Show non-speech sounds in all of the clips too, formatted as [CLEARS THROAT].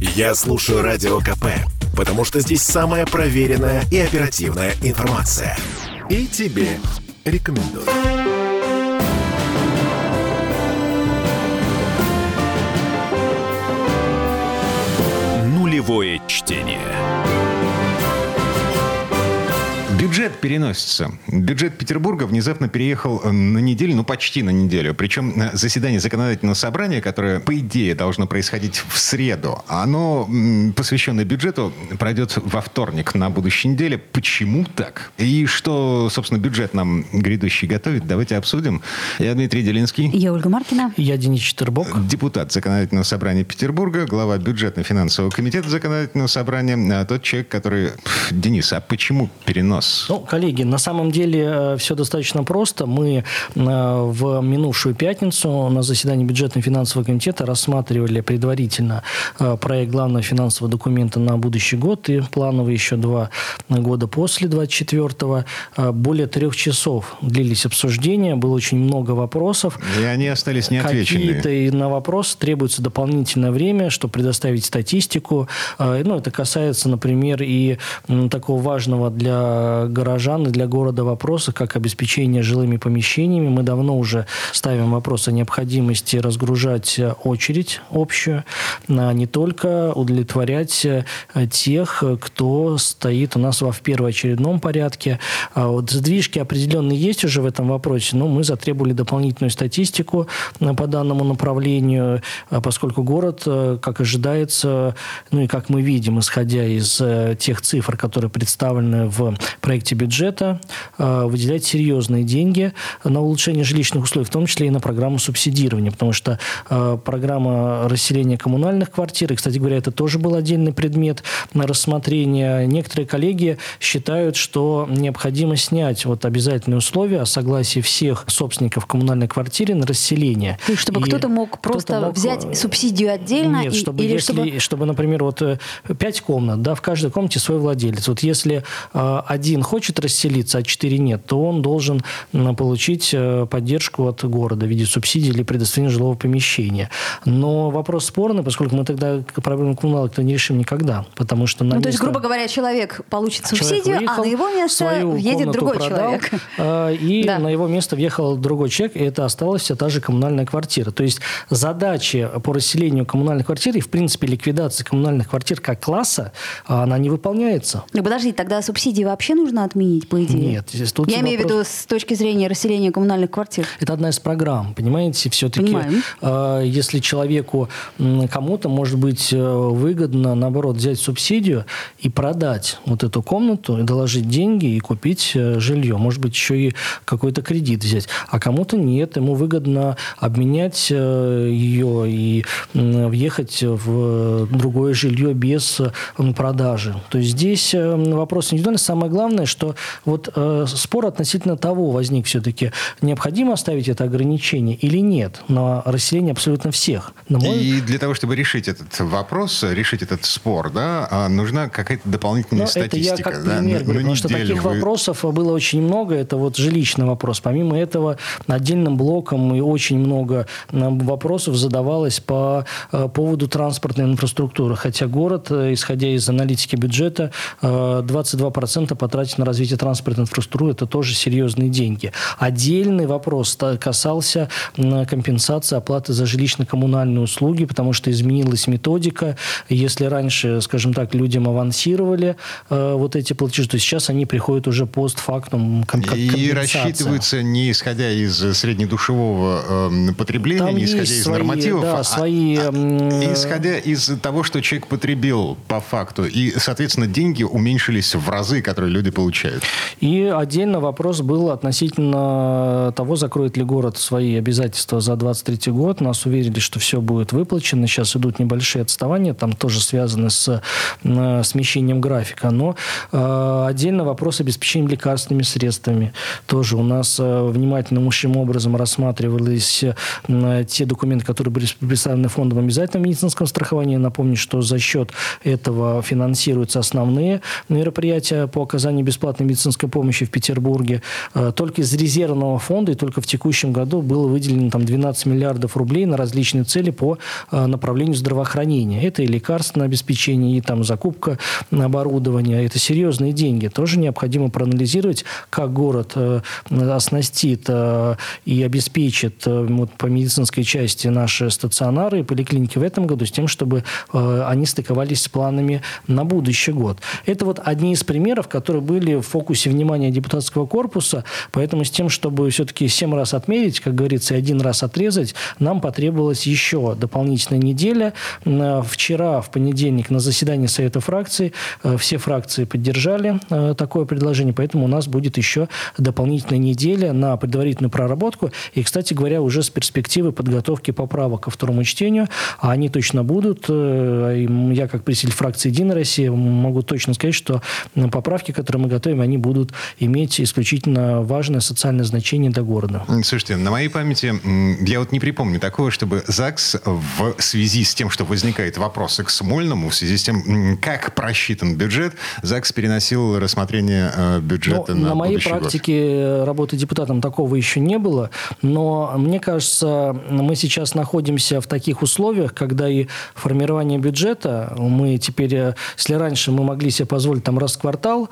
Я слушаю Радио КП, потому что здесь самая проверенная и оперативная информация. И тебе рекомендую. Нулевое чтение. Бюджет переносится. Бюджет Петербурга внезапно переехал э, на неделю, ну почти на неделю. Причем э, заседание законодательного собрания, которое, по идее, должно происходить в среду, оно, посвященное бюджету, пройдет во вторник на будущей неделе. Почему так? И что, собственно, бюджет нам грядущий готовит, давайте обсудим. Я Дмитрий Делинский. Я Ольга Маркина. Я Денис Четербок. Депутат Законодательного собрания Петербурга, глава бюджетно-финансового комитета Законодательного собрания. А тот человек, который... Денис, а почему перенос ну, коллеги, на самом деле э, все достаточно просто. Мы э, в минувшую пятницу на заседании бюджетно финансового комитета рассматривали предварительно э, проект главного финансового документа на будущий год и плановые еще два года после 24-го. Более трех часов длились обсуждения, было очень много вопросов. И они остались неотвеченными. Какие-то на вопросы требуется дополнительное время, чтобы предоставить статистику. Ну, это касается, например, и такого важного для горожан и для города вопросы, как обеспечение жилыми помещениями. Мы давно уже ставим вопрос о необходимости разгружать очередь общую, а не только удовлетворять э, тех, кто стоит у нас во в первоочередном порядке. А вот сдвижки определенные есть уже в этом вопросе, но мы затребовали дополнительную статистику э, по данному направлению, э, поскольку город, как ожидается, ну и как мы видим, исходя из тех цифр, которые представлены в проекте бюджета э, выделять серьезные деньги на улучшение жилищных условий, в том числе и на программу субсидирования, потому что э, программа расселения коммунальных квартир, и, кстати говоря, это тоже был отдельный предмет на рассмотрение. Некоторые коллеги считают, что необходимо снять вот обязательные условия о согласии всех собственников коммунальной квартиры на расселение. Есть, чтобы кто-то мог просто кто мог... взять э, субсидию отдельно? Нет, чтобы, или если, чтобы... чтобы, например, вот пять комнат, да, в каждой комнате свой владелец. Вот если один один хочет расселиться, а четыре нет, то он должен получить э, поддержку от города в виде субсидий или предоставления жилого помещения. Но вопрос спорный, поскольку мы тогда проблему коммуналок не решим никогда, потому что на ну, место... то есть, грубо говоря, человек получит субсидию, человек выехал, а на его место въедет другой продал, человек. Э, и да. на его место въехал другой человек, и это осталась вся та же коммунальная квартира. То есть задачи по расселению коммунальных квартир и, в принципе, ликвидации коммунальных квартир как класса, она не выполняется. Ну, подожди, тогда субсидии вообще нужно нужно отменить, по идее? Нет. Здесь тут Я вопрос... имею в виду с точки зрения расселения коммунальных квартир. Это одна из программ, понимаете? Все-таки, э, если человеку, кому-то, может быть, э, выгодно, наоборот, взять субсидию и продать вот эту комнату, и доложить деньги и купить э, жилье. Может быть, еще и какой-то кредит взять. А кому-то нет. Ему выгодно обменять э, ее и въехать в другое жилье без продажи. То есть здесь вопрос индивидуальный. Самое главное, главное, что вот э, спор относительно того возник все-таки, необходимо оставить это ограничение или нет на расселение абсолютно всех. мой... И для того, чтобы решить этот вопрос, решить этот спор, да, а, нужна какая-то дополнительная Но ну, статистика. Это я как пример да? говорю, потому что таких вы... вопросов было очень много. Это вот жилищный вопрос. Помимо этого, отдельным блоком и очень много вопросов задавалось по э, поводу транспортной инфраструктуры. Хотя город, э, исходя из аналитики бюджета, 22% потратил тратить на развитие транспортной инфраструктуры, это тоже серьезные деньги. Отдельный вопрос касался компенсации оплаты за жилищно-коммунальные услуги, потому что изменилась методика. Если раньше, скажем так, людям авансировали э, вот эти платежи, то сейчас они приходят уже постфактум как И рассчитываются не исходя из среднедушевого э, потребления, Там не исходя из свои, нормативов, да, а, свои, а, а, исходя из того, что человек потребил по факту. И, соответственно, деньги уменьшились в разы, которые люди получают. И отдельно вопрос был относительно того, закроет ли город свои обязательства за 23 год. Нас уверили, что все будет выплачено. Сейчас идут небольшие отставания, там тоже связаны с э, смещением графика. Но э, отдельно вопрос обеспечения лекарственными средствами. Тоже у нас э, внимательным образом рассматривались э, те документы, которые были представлены фондом обязательного медицинского страхования. Напомню, что за счет этого финансируются основные мероприятия по оказанию бесплатной медицинской помощи в Петербурге. Только из резервного фонда и только в текущем году было выделено там 12 миллиардов рублей на различные цели по направлению здравоохранения. Это и лекарственное обеспечение, и там закупка оборудования. Это серьезные деньги. Тоже необходимо проанализировать, как город оснастит и обеспечит вот, по медицинской части наши стационары и поликлиники в этом году с тем, чтобы они стыковались с планами на будущий год. Это вот одни из примеров, которые были в фокусе внимания депутатского корпуса, поэтому с тем, чтобы все-таки семь раз отмерить, как говорится, и один раз отрезать, нам потребовалась еще дополнительная неделя. Вчера, в понедельник, на заседании Совета фракций э, все фракции поддержали э, такое предложение, поэтому у нас будет еще дополнительная неделя на предварительную проработку. И, кстати говоря, уже с перспективы подготовки поправок ко второму чтению, а они точно будут. Э, я, как представитель фракции «Единая Россия», могу точно сказать, что поправки, которые мы готовим, они будут иметь исключительно важное социальное значение для города. Слушайте, на моей памяти я вот не припомню такого, чтобы ЗАГС в связи с тем, что возникает вопросы к Смольному, в связи с тем, как просчитан бюджет, ЗАГС переносил рассмотрение э, бюджета ну, на На моей практике год. работы депутатом такого еще не было, но мне кажется, мы сейчас находимся в таких условиях, когда и формирование бюджета, мы теперь, э, если раньше мы могли себе позволить там раз в квартал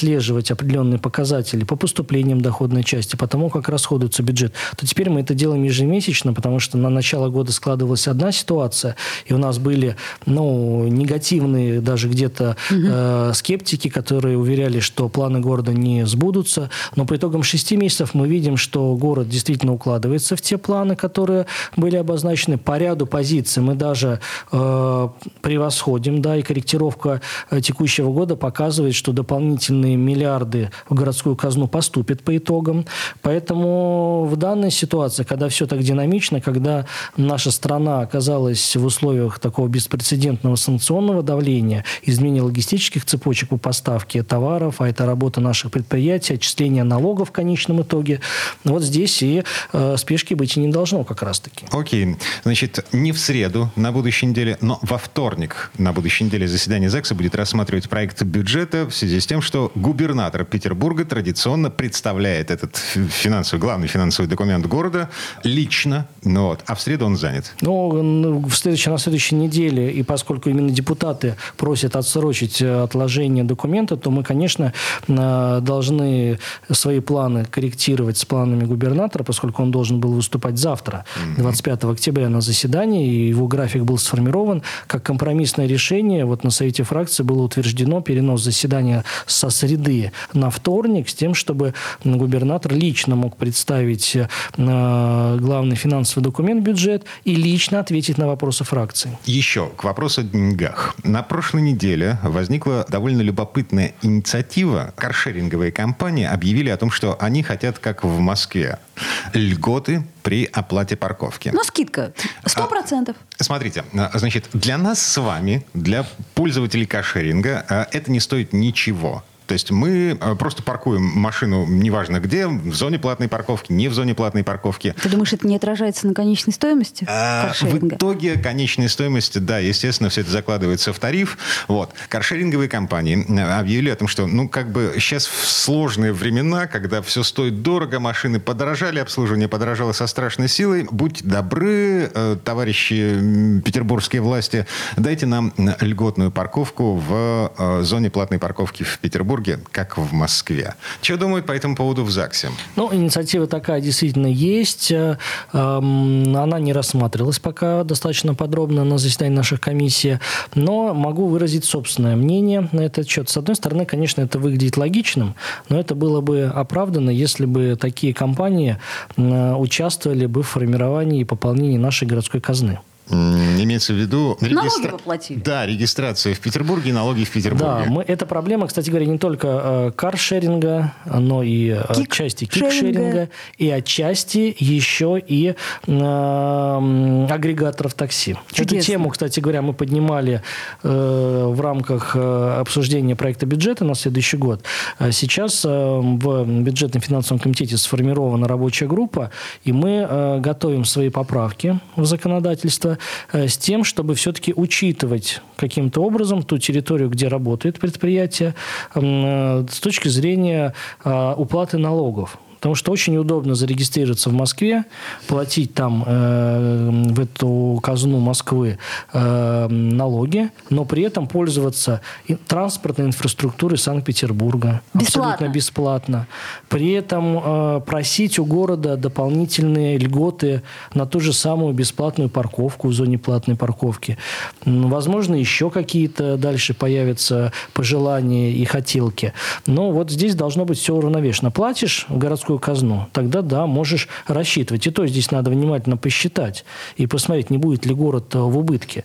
отслеживать определенные показатели по поступлениям доходной части, по тому, как расходуется бюджет, то теперь мы это делаем ежемесячно, потому что на начало года складывалась одна ситуация, и у нас были ну, негативные даже где-то угу. э, скептики, которые уверяли, что планы города не сбудутся, но по итогам шести месяцев мы видим, что город действительно укладывается в те планы, которые были обозначены по ряду позиций. Мы даже э, превосходим, да, и корректировка э, текущего года показывает, что дополнительные миллиарды в городскую казну поступят по итогам. Поэтому в данной ситуации, когда все так динамично, когда наша страна оказалась в условиях такого беспрецедентного санкционного давления, изменения логистических цепочек по поставке товаров, а это работа наших предприятий, отчисление налогов в конечном итоге, вот здесь и э, спешки быть и не должно как раз-таки. Окей. Значит, не в среду на будущей неделе, но во вторник на будущей неделе заседание ЗАГСа будет рассматривать проект бюджета в связи с тем, что губернатор Петербурга традиционно представляет этот финансовый, главный финансовый документ города лично, ну вот, а в среду он занят. Ну, в следующей, на следующей неделе, и поскольку именно депутаты просят отсрочить э, отложение документа, то мы, конечно, э, должны свои планы корректировать с планами губернатора, поскольку он должен был выступать завтра, 25 октября на заседании, и его график был сформирован как компромиссное решение. Вот на совете фракции было утверждено перенос заседания со среды на вторник с тем, чтобы губернатор лично мог представить э, главный финансовый документ, бюджет, и лично ответить на вопросы фракции. Еще к вопросу о деньгах. На прошлой неделе возникла довольно любопытная инициатива. Каршеринговые компании объявили о том, что они хотят, как в Москве, льготы при оплате парковки. Ну, скидка. Сто процентов. А, смотрите, а, значит, для нас с вами, для пользователей кашеринга, а, это не стоит ничего. То есть мы э, просто паркуем машину, неважно где, в зоне платной парковки, не в зоне платной парковки. Ты думаешь, это не отражается на конечной стоимости а, В итоге конечной стоимости, да, естественно, все это закладывается в тариф. Вот. Каршеринговые компании э, объявили о том, что, ну, как бы сейчас в сложные времена, когда все стоит дорого, машины подорожали, обслуживание подорожало со страшной силой. Будьте добры, э, товарищи петербургские власти, дайте нам льготную парковку в зоне платной парковки в Петербурге Петербурге, как в Москве. Что думают по этому поводу в ЗАГСе? Ну, инициатива такая действительно есть. Э, эм, она не рассматривалась пока достаточно подробно на заседании наших комиссий, но могу выразить собственное мнение на этот счет. С одной стороны, конечно, это выглядит логичным, но это было бы оправдано, если бы такие компании э, участвовали бы в формировании и пополнении нашей городской казны. Имеется в виду... Регистра... Налоги Да, регистрация в Петербурге и налоги в Петербурге. Да, мы, это проблема, кстати говоря, не только э, каршеринга, но и э, Кик отчасти кикшеринга, и отчасти еще и э, агрегаторов такси. Чудесно. Эту тему, кстати говоря, мы поднимали э, в рамках э, обсуждения проекта бюджета на следующий год. А сейчас э, в бюджетном финансовом комитете сформирована рабочая группа, и мы э, готовим свои поправки в законодательство с тем, чтобы все-таки учитывать каким-то образом ту территорию, где работает предприятие, с точки зрения уплаты налогов. Потому что очень удобно зарегистрироваться в Москве, платить там э, в эту казну Москвы э, налоги, но при этом пользоваться транспортной инфраструктурой Санкт-Петербурга. Бесплатно. Абсолютно бесплатно. При этом э, просить у города дополнительные льготы на ту же самую бесплатную парковку в зоне платной парковки. Возможно, еще какие-то дальше появятся пожелания и хотелки. Но вот здесь должно быть все уравновешено. Платишь в городскую городскую казну, тогда да, можешь рассчитывать. И то здесь надо внимательно посчитать и посмотреть, не будет ли город э, в убытке.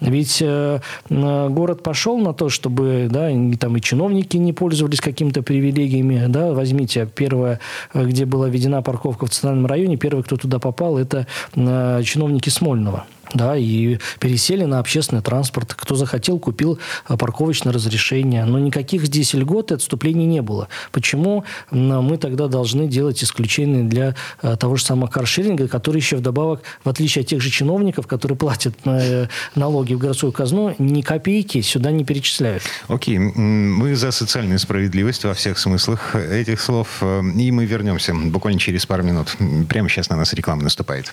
Ведь э, город пошел на то, чтобы да, и, там и чиновники не пользовались какими-то привилегиями. Да, возьмите первое, э, где была введена парковка в Центральном районе, первый, кто туда попал, это э, чиновники Смольного да, и пересели на общественный транспорт. Кто захотел, купил а, парковочное разрешение. Но никаких здесь льгот и отступлений не было. Почему мы тогда должны делать исключения для а, того же самого каршеринга, который еще вдобавок, в отличие от тех же чиновников, которые платят э, налоги в городскую казну, ни копейки сюда не перечисляют. Окей, мы за социальную справедливость во всех смыслах этих слов. Э, и мы вернемся буквально через пару минут. Прямо сейчас на нас реклама наступает.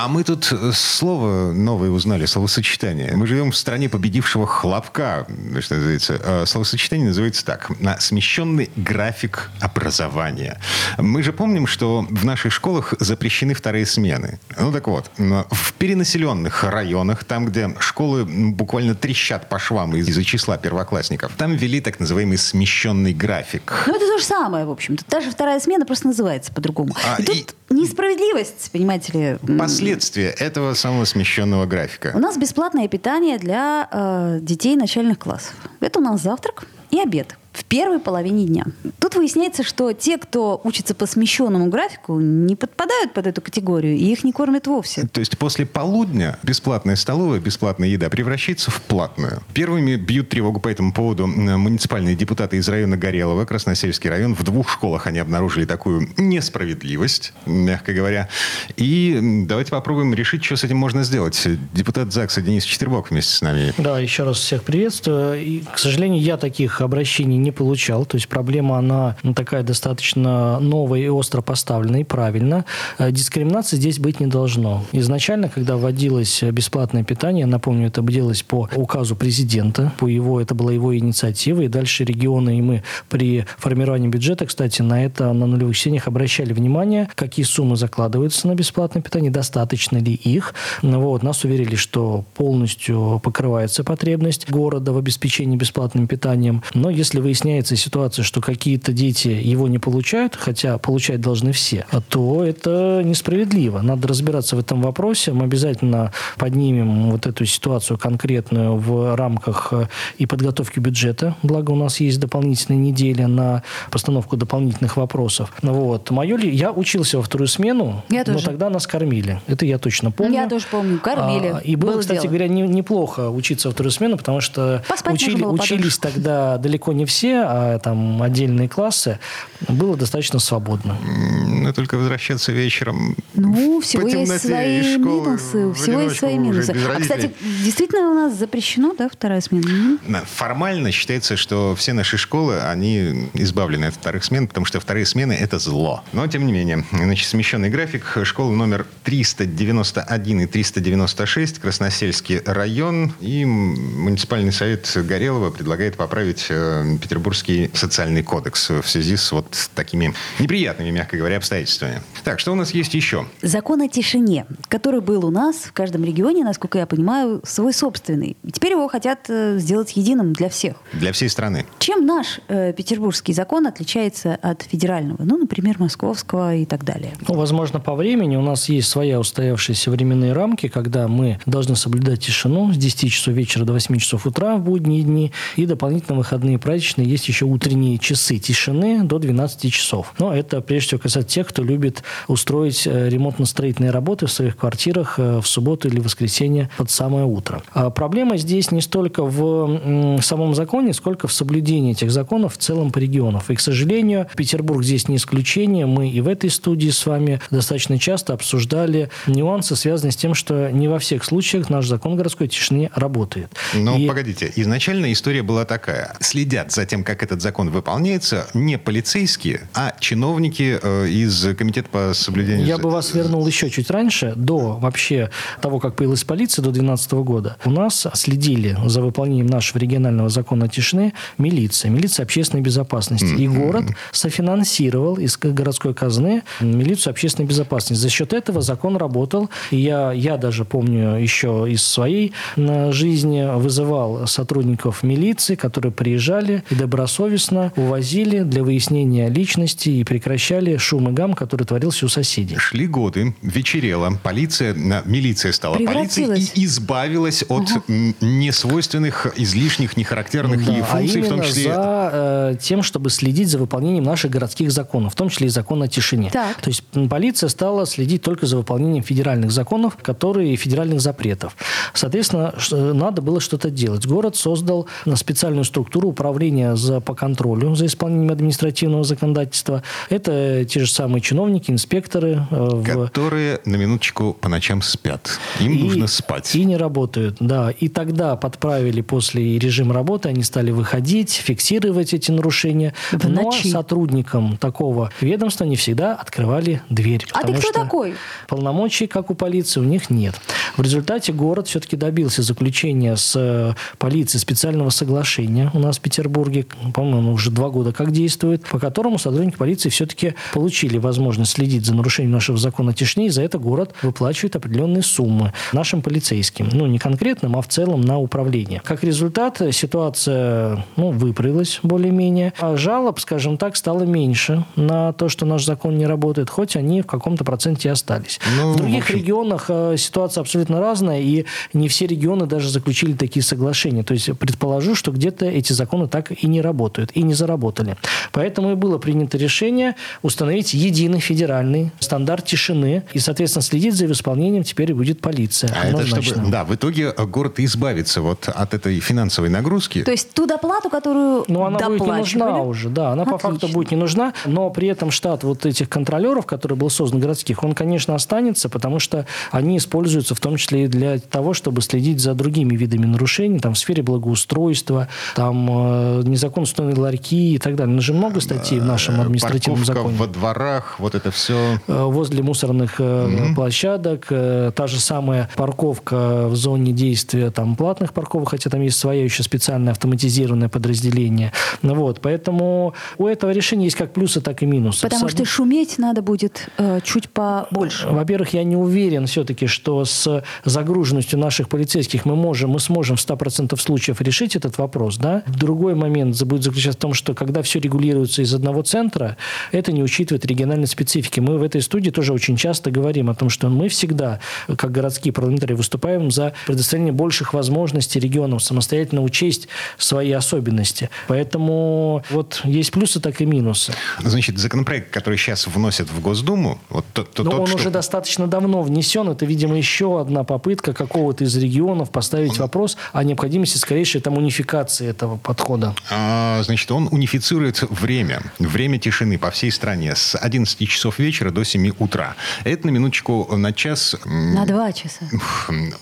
А мы тут э, слово новое узнали, словосочетание. Мы живем в стране победившего хлопка, что называется. А словосочетание называется так. Смещенный график образования. Мы же помним, что в наших школах запрещены вторые смены. Ну так вот, в перенаселенных районах, там, где школы буквально трещат по швам из-за числа первоклассников, там ввели так называемый смещенный график. Ну это то же самое, в общем-то. Та же вторая смена просто называется по-другому. А, и тут и... несправедливость, понимаете ли. Послед последствия этого самого смещенного графика? У нас бесплатное питание для э, детей начальных классов. Это у нас завтрак и обед в первой половине дня. Тут выясняется, что те, кто учится по смещенному графику, не подпадают под эту категорию, и их не кормят вовсе. То есть после полудня бесплатная столовая, бесплатная еда превращается в платную. Первыми бьют тревогу по этому поводу муниципальные депутаты из района Горелого, Красносельский район. В двух школах они обнаружили такую несправедливость, мягко говоря. И давайте попробуем решить, что с этим можно сделать. Депутат ЗАГСа Денис Четербок вместе с нами. Да, еще раз всех приветствую. И, к сожалению, я таких обращений не не получал. То есть проблема, она ну, такая достаточно новая и остро поставленная, и правильно. Э, дискриминации здесь быть не должно. Изначально, когда вводилось бесплатное питание, напомню, это делалось по указу президента, по его, это была его инициатива, и дальше регионы и мы при формировании бюджета, кстати, на это на нулевых сетях обращали внимание, какие суммы закладываются на бесплатное питание, достаточно ли их. Ну вот, нас уверили, что полностью покрывается потребность города в обеспечении бесплатным питанием. Но если вы выясняется ситуация, что какие-то дети его не получают, хотя получать должны все, то это несправедливо. Надо разбираться в этом вопросе. Мы обязательно поднимем вот эту ситуацию конкретную в рамках э, и подготовки бюджета. Благо у нас есть дополнительные недели на постановку дополнительных вопросов. Вот. Мое ли... Я учился во вторую смену, я но тоже. тогда нас кормили. Это я точно помню. Я тоже помню. Кормили. А, и было, было кстати дело. говоря, не, неплохо учиться во вторую смену, потому что учили, учились тогда далеко не все все, а там отдельные классы, было достаточно свободно. Но только возвращаться вечером Ну, всего есть свои минусы. Всего есть свои минусы. А, кстати, действительно у нас запрещено, да, вторая смена? Формально считается, что все наши школы, они избавлены от вторых смен, потому что вторые смены – это зло. Но, тем не менее, значит, смещенный график. Школа номер 391 и 396, Красносельский район. И муниципальный совет Горелого предлагает поправить э, Петербургский социальный кодекс в связи с вот такими неприятными, мягко говоря, обстоятельствами. Так, что у нас есть еще? Закон о тишине, который был у нас в каждом регионе, насколько я понимаю, свой собственный. теперь его хотят э, сделать единым для всех. Для всей страны. Чем наш э, петербургский закон отличается от федерального? Ну, например, московского и так далее. Ну, возможно, по времени у нас есть своя устоявшиеся временные рамки, когда мы должны соблюдать тишину с 10 часов вечера до 8 часов утра в будние дни, и дополнительно выходные праздничные есть еще утренние часы тишины до 12 часов. Но это прежде всего касается тех, кто любит устроить э, ремонтно-строительные работы в своих квартирах э, в субботу или воскресенье под самое утро. А проблема здесь не столько в самом законе, сколько в соблюдении этих законов в целом по регионам. И, к сожалению, Петербург здесь не исключение. Мы и в этой студии с вами достаточно часто обсуждали нюансы, связанные с тем, что не во всех случаях наш закон городской тишины работает. Но и... погодите, изначально история была такая. Следят за тем, как этот закон выполняется, не полицейские, а чиновники э, из Комитета по соблюдению... Я бы вас вернул еще чуть раньше, до вообще того, как появилась полиция, до 2012 года. У нас следили за выполнением нашего регионального закона тишины милиция, милиция общественной безопасности. Mm-hmm. И город софинансировал из городской казны милицию общественной безопасности. За счет этого закон работал. И я, я даже помню еще из своей жизни вызывал сотрудников милиции, которые приезжали и добросовестно увозили для выяснения личности и прекращали шум и гам, который творился у соседей. Шли годы, вечерело, полиция, милиция стала полицией и избавилась от ага. несвойственных, излишних, нехарактерных да, ей функций, а в том числе... за э, тем, чтобы следить за выполнением наших городских законов, в том числе и закон о тишине. Так. То есть полиция стала следить только за выполнением федеральных законов, которые федеральных запретов. Соответственно, надо было что-то делать. Город создал специальную структуру управления за, по контролю за исполнением административного законодательства. Это те же самые чиновники, инспекторы. Э, которые, в... на минуточку, по ночам спят. Им и, нужно спать. И не работают, да. И тогда подправили после режима работы, они стали выходить, фиксировать эти нарушения. В Но ночи. сотрудникам такого ведомства не всегда открывали дверь. А ты кто такой? Полномочий, как у полиции, у них нет. В результате город все-таки добился заключения с э, полицией специального соглашения у нас в Петербурге, по-моему, уже два года как действует, по которому сотрудники полиции все-таки получили возможность следить за нарушением нашего закона тишины, и за это город выплачивает определенные суммы нашим полицейским. Ну, не конкретным, а в целом на управление. Как результат, ситуация ну, выправилась более-менее. А жалоб, скажем так, стало меньше на то, что наш закон не работает, хоть они в каком-то проценте остались. Ну, в других в общем... регионах э, ситуация абсолютно разная, и не все регионы даже заключили такие соглашения. То есть предположу, что где-то эти законы так и не работают, и не заработали. Поэтому и было принято решение установить единый федеральный стандарт тишины, и, соответственно, следить за исполнением теперь будет полиция. А это чтобы, да, в итоге город избавится вот от этой финансовой нагрузки. То есть ту доплату, которую Ну, она будет не нужна уже, да, она Отлично. по факту будет не нужна, но при этом штат вот этих контролеров, который был создан городских, он, конечно, останется, потому что они используются в том числе и для того, чтобы следить за другими видами нарушений, там, в сфере благоустройства, там, э, незаконно установленные ларьки и так далее. Ну, же много статей в нашем административном Парковка законе. во дворах, вот это все. Э, возле мусорных mm-hmm. площадок, э, та же самая парковка в зоне действия там платных парковок, хотя там есть свое еще специальное автоматизированное подразделение. Вот, поэтому у этого решения есть как плюсы, так и минусы. Потому что шуметь надо будет э, чуть побольше. Во-первых, я не уверен все-таки, что с загруженностью наших полицейских мы можем, мы сможем в 100% случаев решить этот вопрос. Да? Другой момент будет заключаться в том, что когда все регулируется из одного центра, это не учитывает региональной специфики. Мы в этой студии тоже очень часто говорим о том, что мы всегда, как городские парламентарии, выступаем за предоставление больших возможностей регионам самостоятельно учесть свои особенности. Поэтому вот есть плюсы, так и минусы. Значит, законопроект, который сейчас вносят в Госдуму, вот то, то, Но тот, он что... уже достаточно давно внесен. Это, видимо, еще одна попытка какого-то из регионов поставить он... вопрос о необходимости скорейшей там унификации этого подхода. А, значит, он унифицирует время. Время тишины по всей стране с 11 часов вечера до 7 утра. Это на минуточку на час... На два часа.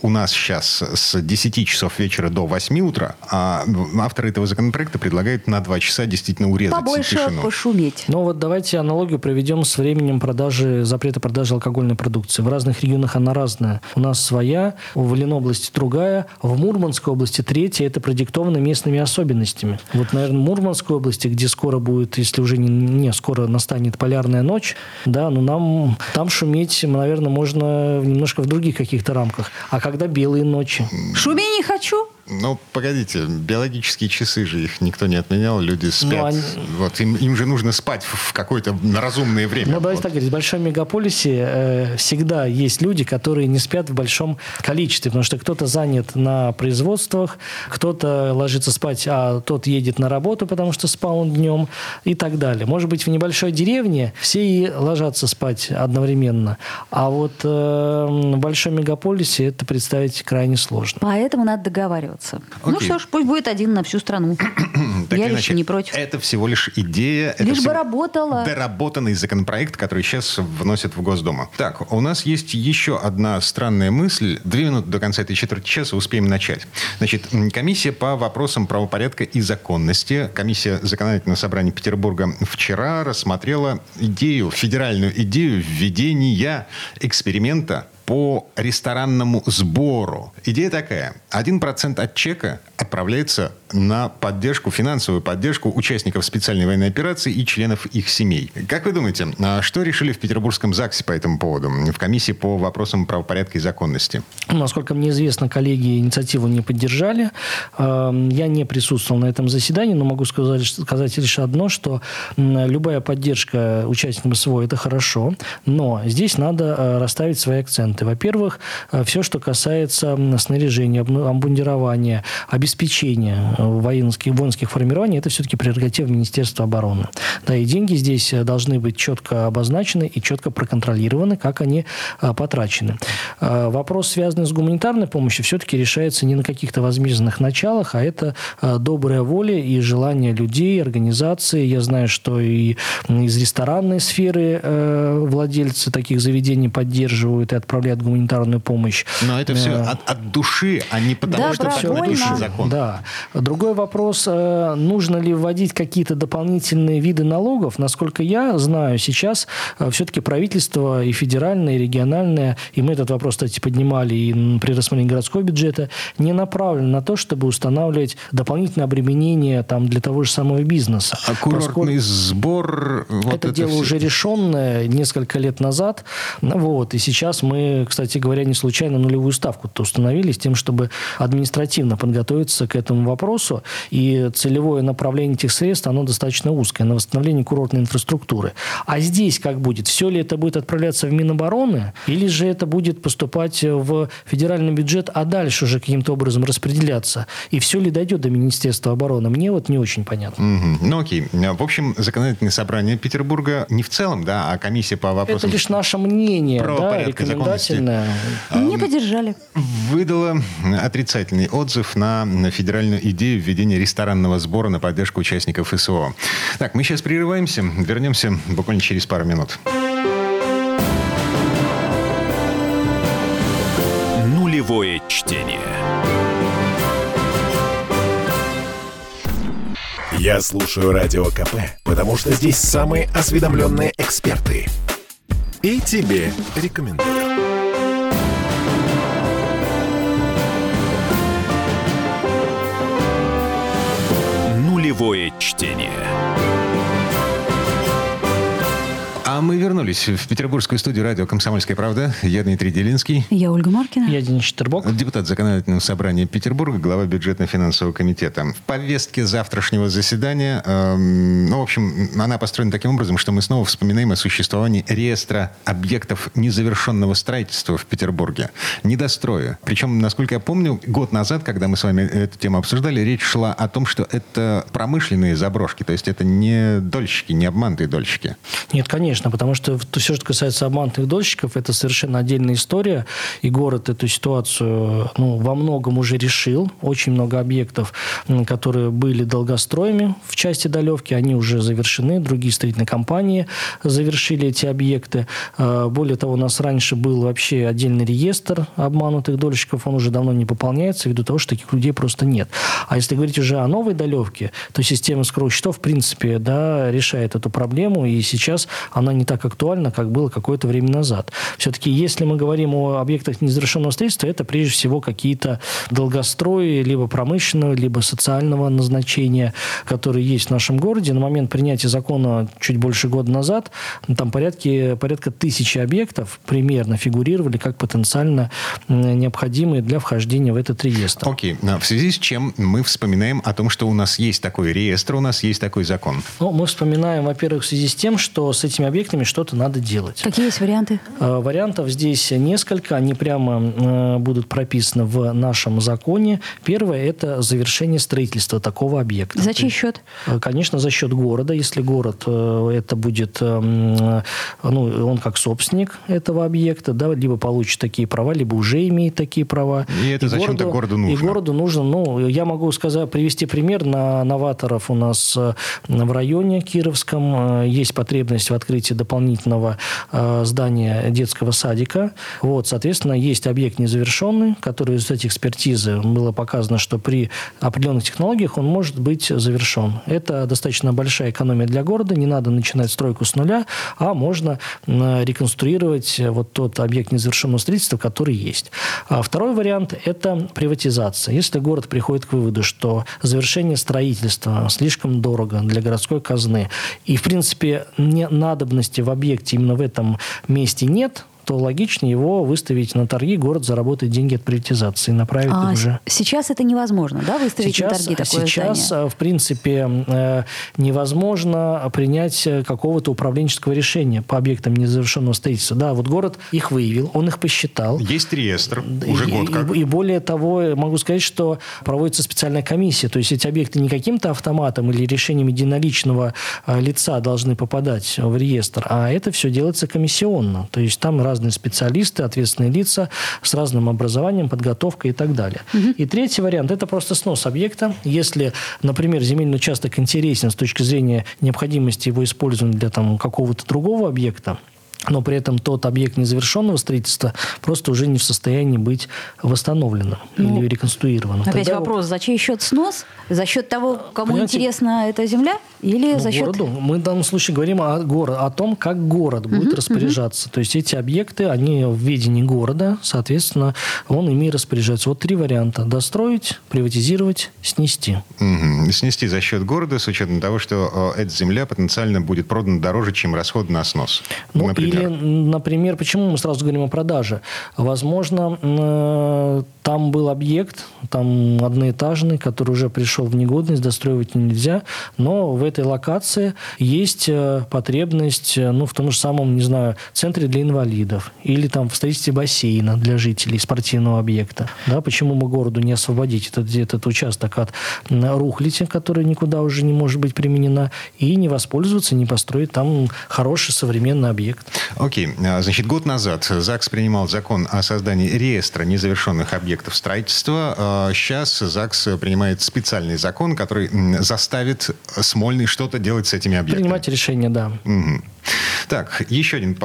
У нас сейчас с 10 часов вечера до 8 утра, а авторы этого законопроекта предлагают на 2 часа действительно урезать Побольше тишину. пошуметь. Ну вот давайте аналогию проведем с временем продажи, запрета продажи алкогольной продукции. В разных регионах она разная. У нас своя, в Ленобласти другая, в Мурманской области третья. Это продиктовано местными особенностями. Вот, наверное, Мурманской области, где скоро будет, если уже не, не скоро настанет полярная ночь, да, но нам там шуметь, наверное, можно немножко в других каких-то рамках. А когда белые ночи? Шуметь не хочу. Ну, погодите, биологические часы же их никто не отменял, люди спят. Ну, они... Вот им, им же нужно спать в какое-то разумное время. Ну, давайте вот. так говорить, в большом мегаполисе э, всегда есть люди, которые не спят в большом количестве, потому что кто-то занят на производствах, кто-то ложится спать, а тот едет на работу, потому что спал он днем и так далее. Может быть, в небольшой деревне все и ложатся спать одновременно, а вот э, в большом мегаполисе это представить крайне сложно. Поэтому надо договариваться бороться. Окей. Ну что ж, пусть будет один на всю страну. [CLEARS THROAT] Я лично не против. Это всего лишь идея. Лишь бы работала. Доработанный законопроект, который сейчас вносят в Госдуму. Так, у нас есть еще одна странная мысль. Две минуты до конца этой четверти часа успеем начать. Значит, комиссия по вопросам правопорядка и законности, комиссия законодательного собрания Петербурга вчера рассмотрела идею, федеральную идею введения эксперимента по ресторанному сбору. Идея такая. 1% от чека отправляется на поддержку, финансовую поддержку участников специальной военной операции и членов их семей. Как вы думаете, а что решили в Петербургском ЗАГСе по этому поводу, в комиссии по вопросам правопорядка и законности? Насколько мне известно, коллеги инициативу не поддержали. Эм, я не присутствовал на этом заседании, но могу сказать, сказать лишь одно, что любая поддержка участникам СВО – это хорошо, но здесь надо э, расставить свои акценты. Во-первых, э, все, что касается снаряжения, обмундирования, обеспечения воинских, воинских формирований, это все-таки прерогатива Министерства обороны. Да, и деньги здесь э, должны быть четко обозначены и четко проконтролированы, как они а, потрачены. А, вопрос, связанный с гуманитарной помощью, все-таки решается не на каких-то возмездных началах, а это а, добрая воля и желание людей, организации. Я знаю, что и из ресторанной сферы э, владельцы таких заведений поддерживают и отправляют гуманитарную помощь. Но это все э, от, от души, а не потому, да, что все души закон. Да. Другой вопрос, э, нужно ли вводить какие-то дополнительные виды налогов. Насколько я знаю, сейчас э, все-таки правительство и федеральное, и региональное, и мы этот вопрос, кстати, поднимали и при рассмотрении городского бюджета, не направлено на то, чтобы устанавливать дополнительное обременение там, для того же самого бизнеса. А курортный Поскольку сбор... Вот это, это дело все... уже решенное несколько лет назад. Вот, и сейчас мы, кстати говоря, не случайно нулевую ставку-то установили с тем, чтобы административно подготовиться к этому вопросу. И целевое направление этих средств, оно достаточно узкое, на восстановление курортной инфраструктуры. А здесь как будет? Все ли это будет отправляться в Минобороны, или же это будет поступать в федеральный бюджет, а дальше уже каким-то образом распределяться? И все ли дойдет до Министерства обороны? Мне вот не очень понятно. Угу. Ну окей. В общем, законодательное собрание Петербурга не в целом, да, а комиссия по вопросам... Это лишь наше мнение, да, рекомендательное. Не поддержали. Выдала отрицательный отзыв на федеральную идею введения ресторанного сбора на поддержку участников СВО. Так, мы сейчас прерываемся. Вернемся буквально через пару минут. Нулевое чтение. Я слушаю Радио КП, потому что здесь самые осведомленные эксперты. И тебе рекомендую. Нулевое чтение. А мы вернулись в петербургскую студию радио «Комсомольская правда». Я Дмитрий Делинский. Я Ольга Маркина. Я Денис Четербок. Депутат Законодательного собрания Петербурга, глава бюджетно-финансового комитета. В повестке завтрашнего заседания, э, ну, в общем, она построена таким образом, что мы снова вспоминаем о существовании реестра объектов незавершенного строительства в Петербурге. Недостроя. Причем, насколько я помню, год назад, когда мы с вами эту тему обсуждали, речь шла о том, что это промышленные заброшки, то есть это не дольщики, не обманутые дольщики. Нет, конечно конечно, потому что все, что касается обманутых дольщиков, это совершенно отдельная история, и город эту ситуацию ну, во многом уже решил. Очень много объектов, которые были долгостроями в части долевки, они уже завершены, другие строительные компании завершили эти объекты. А, более того, у нас раньше был вообще отдельный реестр обманутых дольщиков, он уже давно не пополняется, ввиду того, что таких людей просто нет. А если говорить уже о новой долевке, то система скорых счетов, в принципе, да, решает эту проблему, и сейчас она не так актуально, как было какое-то время назад. Все-таки, если мы говорим о объектах незавершенного строительства, это прежде всего какие-то долгострои, либо промышленного, либо социального назначения, которые есть в нашем городе. На момент принятия закона чуть больше года назад там порядки, порядка тысячи объектов примерно фигурировали как потенциально необходимые для вхождения в этот реестр. Окей. Okay. В связи с чем мы вспоминаем о том, что у нас есть такой реестр, у нас есть такой закон? Ну, мы вспоминаем, во-первых, в связи с тем, что с этими объектами что-то надо делать. Какие есть варианты? Э, вариантов здесь несколько. Они прямо э, будут прописаны в нашем законе. Первое – это завершение строительства такого объекта. За чей счет? Э, конечно, за счет города. Если город это будет, ну, он как собственник этого объекта, да, либо получит такие права, либо уже имеет такие права. И это зачем-то городу, городу нужно. И городу нужно, ну, я могу сказать, привести пример на новаторов у нас в районе Кировском. Есть потребность в открытии дополнительного здания детского садика. Вот, соответственно, есть объект незавершенный, который из этих экспертизы было показано, что при определенных технологиях он может быть завершен. Это достаточно большая экономия для города, не надо начинать стройку с нуля, а можно реконструировать вот тот объект незавершенного строительства, который есть. А второй вариант – это приватизация. Если город приходит к выводу, что завершение строительства слишком дорого для городской казны, и, в принципе, не надобности в объекте именно в этом месте нет, то логичнее его выставить на торги, город заработает деньги от приватизации, направить а уже. Сейчас это невозможно, да, выставить сейчас, на торги такое Сейчас, здание? в принципе, э, невозможно принять какого-то управленческого решения по объектам незавершенного строительства. Да, вот город их выявил, он их посчитал. Есть реестр, уже и, год как. И, и более того, могу сказать, что проводится специальная комиссия, то есть эти объекты не каким-то автоматом или решением единоличного э, лица должны попадать в реестр, а это все делается комиссионно. То есть там раз разные специалисты, ответственные лица с разным образованием, подготовкой и так далее. Угу. И третий вариант – это просто снос объекта. Если, например, земельный участок интересен с точки зрения необходимости его использования для там, какого-то другого объекта, но при этом тот объект незавершенного строительства просто уже не в состоянии быть восстановленным ну, или реконструированным. Опять Тогда вопрос, за чей счет снос? За счет того, кому Понимаете, интересна эта земля? Или ну, за счет... Городу. Мы в данном случае говорим о, город, о том, как город будет uh распоряжаться. uh То есть эти объекты, они в ведении города, соответственно, он ими распоряжается. Вот три варианта. Достроить, приватизировать, снести. uh Снести за счет города с учетом того, что эта земля потенциально будет продана дороже, чем расход на снос. Ну, например. Или, например, почему мы сразу говорим о продаже? Возможно, э, там был объект, там одноэтажный, который уже пришел в негодность, достроивать нельзя, но в этой локации есть э, потребность э, ну, в том же самом, не знаю, центре для инвалидов или там в строительстве бассейна для жителей спортивного объекта. Да, почему мы городу не освободить этот, этот участок от рухлити, которая никуда уже не может быть применена, и не воспользоваться, не построить там хороший современный объект. Окей. Okay. Значит, год назад ЗАГС принимал закон о создании реестра незавершенных объектов строительства. Сейчас а, ЗАГС принимает специальный закон, который заставит Смольный что-то делать с этими объектами. Принимать решение, да. Угу. Так, еще один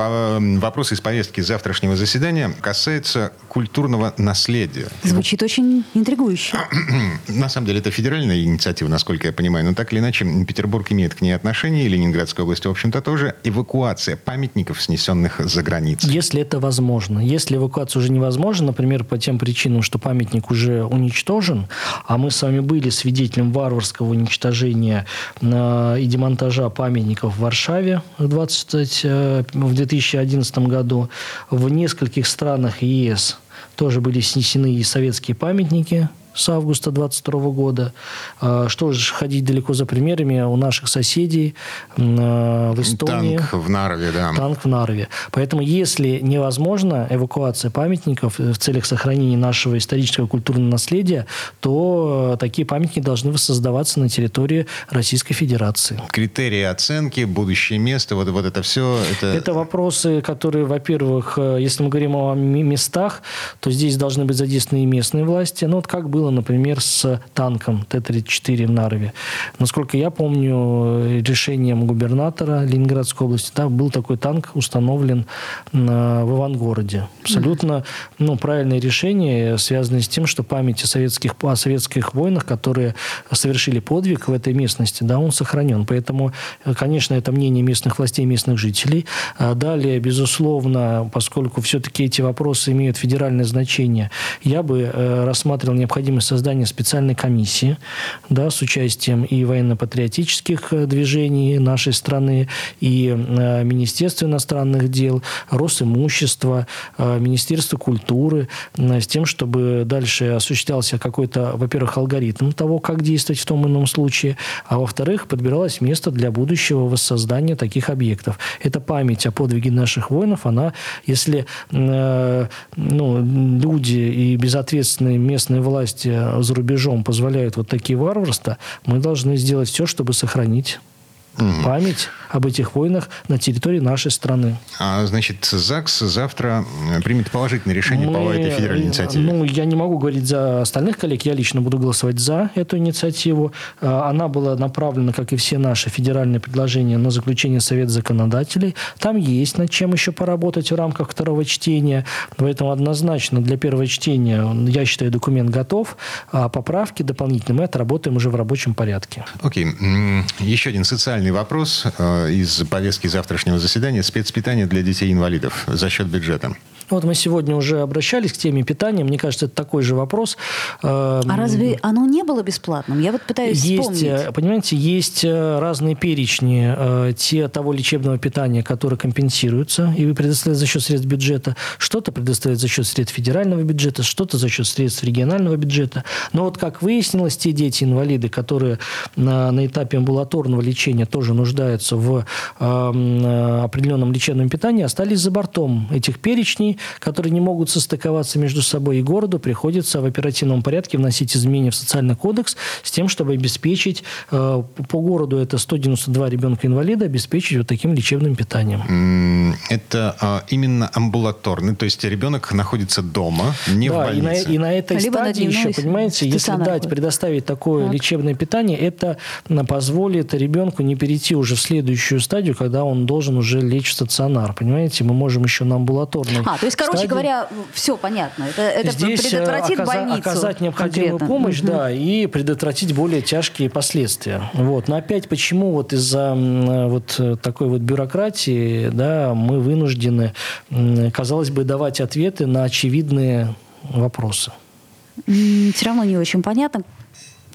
вопрос из повестки завтрашнего заседания касается культурного наследия. Звучит очень интригующе. [CLEARS THROAT] На самом деле это федеральная инициатива, насколько я понимаю, но так или иначе Петербург имеет к ней отношение, и Ленинградская область, в общем-то, тоже. Эвакуация памятников, снесенных за границей. Если это возможно. Если эвакуация уже невозможна, например, по тем причинам, что памятник уже уничтожен, а мы с вами были свидетелем варварского уничтожения э, и демонтажа памятников в Варшаве в 20 20, э, в 2011 году в нескольких странах ЕС тоже были снесены и советские памятники с августа 22 года. А, что же ходить далеко за примерами у наших соседей а, в Эстонии. Танк в Нарве, да. Танк в Нарве. Поэтому, если невозможна эвакуация памятников в целях сохранения нашего исторического культурного наследия, то такие памятники должны воссоздаваться на территории Российской Федерации. Критерии оценки, будущее место, вот, вот это все... Это... это вопросы, которые, во-первых, э, если мы говорим о местах, то здесь должны быть задействованы и местные власти. Ну, вот как было было, например, с танком Т-34 в Нарве. Насколько я помню, решением губернатора Ленинградской области да, был такой танк установлен в Ивангороде. Абсолютно ну, правильное решение, связанное с тем, что память о советских, о советских войнах, которые совершили подвиг в этой местности, да, он сохранен. Поэтому, конечно, это мнение местных властей, местных жителей. А далее, безусловно, поскольку все-таки эти вопросы имеют федеральное значение, я бы э, рассматривал необходимость создания специальной комиссии да, с участием и военно-патриотических э, движений нашей страны, и э, Министерства иностранных дел, Росимущества, Министерства культуры, с тем, чтобы дальше осуществлялся какой-то, во-первых, алгоритм того, как действовать в том или ином случае, а во-вторых, подбиралось место для будущего воссоздания таких объектов. Это память о подвиге наших воинов, она, если э, ну, люди и безответственные местные власти за рубежом позволяют вот такие варварства, мы должны сделать все, чтобы сохранить угу. память об этих войнах на территории нашей страны. А, значит, ЗАГС завтра примет положительное решение Мы, по этой федеральной инициативе? Ну, я не могу говорить за остальных коллег. Я лично буду голосовать за эту инициативу. А, она была направлена, как и все наши федеральные предложения, на заключение Совета законодателей. Там есть над чем еще поработать в рамках второго чтения. Поэтому однозначно для первого чтения, я считаю, документ готов. А поправки дополнительные мы отработаем уже в рабочем порядке. Окей. Еще один социальный вопрос а, из повестки завтрашнего заседания спецпитание для детей-инвалидов за счет бюджета. Вот мы сегодня уже обращались к теме питания. Мне кажется, это такой же вопрос. А разве оно не было бесплатным? Я вот пытаюсь есть, вспомнить. Э, понимаете, есть э, разные перечни э, те, того лечебного питания, которое компенсируется и предоставляется за счет средств бюджета. Что-то предоставляется за счет средств федерального бюджета, что-то за счет средств регионального бюджета. Но вот как выяснилось, те дети-инвалиды, которые на, на этапе амбулаторного лечения тоже нуждаются в э, определенном лечебном питании, остались за бортом этих перечней которые не могут состыковаться между собой, и городу приходится в оперативном порядке вносить изменения в социальный кодекс с тем, чтобы обеспечить э, по городу это 192 ребенка-инвалида, обеспечить вот таким лечебным питанием. Это а, именно амбулаторный, то есть ребенок находится дома, не да, в больнице. И на, и на этой Либо стадии еще, понимаете, если дать, предоставить такое так. лечебное питание, это позволит ребенку не перейти уже в следующую стадию, когда он должен уже лечь в стационар. Понимаете, мы можем еще на амбулаторный а, то есть, короче стадии. говоря, все понятно. Это, это Здесь предотвратит оказа- больницу. Оказать необходимую конкретно. помощь, угу. да, и предотвратить более тяжкие последствия. Вот. Но опять почему вот из-за вот такой вот бюрократии, да, мы вынуждены, казалось бы, давать ответы на очевидные вопросы? Все равно не очень понятно,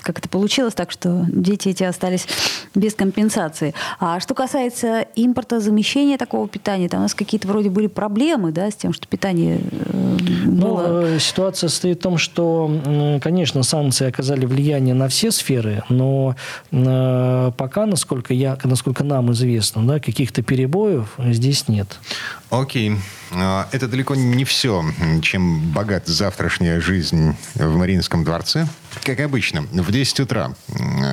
как это получилось так, что дети эти остались без компенсации. А что касается импорта, замещения такого питания, там у нас какие-то вроде были проблемы да, с тем, что питание э, ну, было... Ну, ситуация состоит в том, что, конечно, санкции оказали влияние на все сферы, но э, пока, насколько, я, насколько нам известно, да, каких-то перебоев здесь нет. Окей. А, это далеко не все, чем богат завтрашняя жизнь в Мариинском дворце. Как обычно, в 10 утра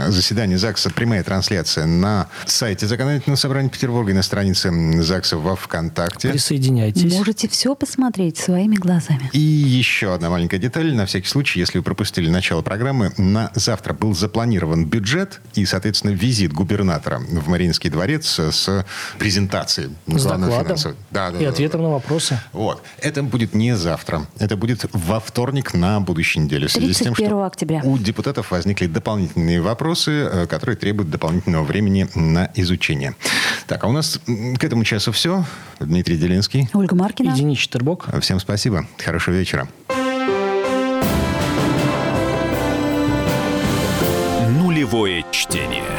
заседание ЗАГСа, прямая трансляция на сайте Законодательного собрания Петербурга и на странице ЗАГСа во ВКонтакте. Присоединяйтесь. Можете все посмотреть своими глазами. И еще одна маленькая деталь. На всякий случай, если вы пропустили начало программы, на завтра был запланирован бюджет и, соответственно, визит губернатора в Мариинский дворец с презентацией. С докладом да, да, и да, ответом да. на вопросы. Вот. Это будет не завтра. Это будет во вторник на будущей неделе. В связи с тем, что октября. У депутатов возникли дополнительные вопросы, э, которые требуют дополнительного времени на изучение. Так, а у нас к этому часу все. Дмитрий Делинский. Ольга Маркина. И Денис Четербок. Всем спасибо. Хорошего вечера. Нулевое чтение.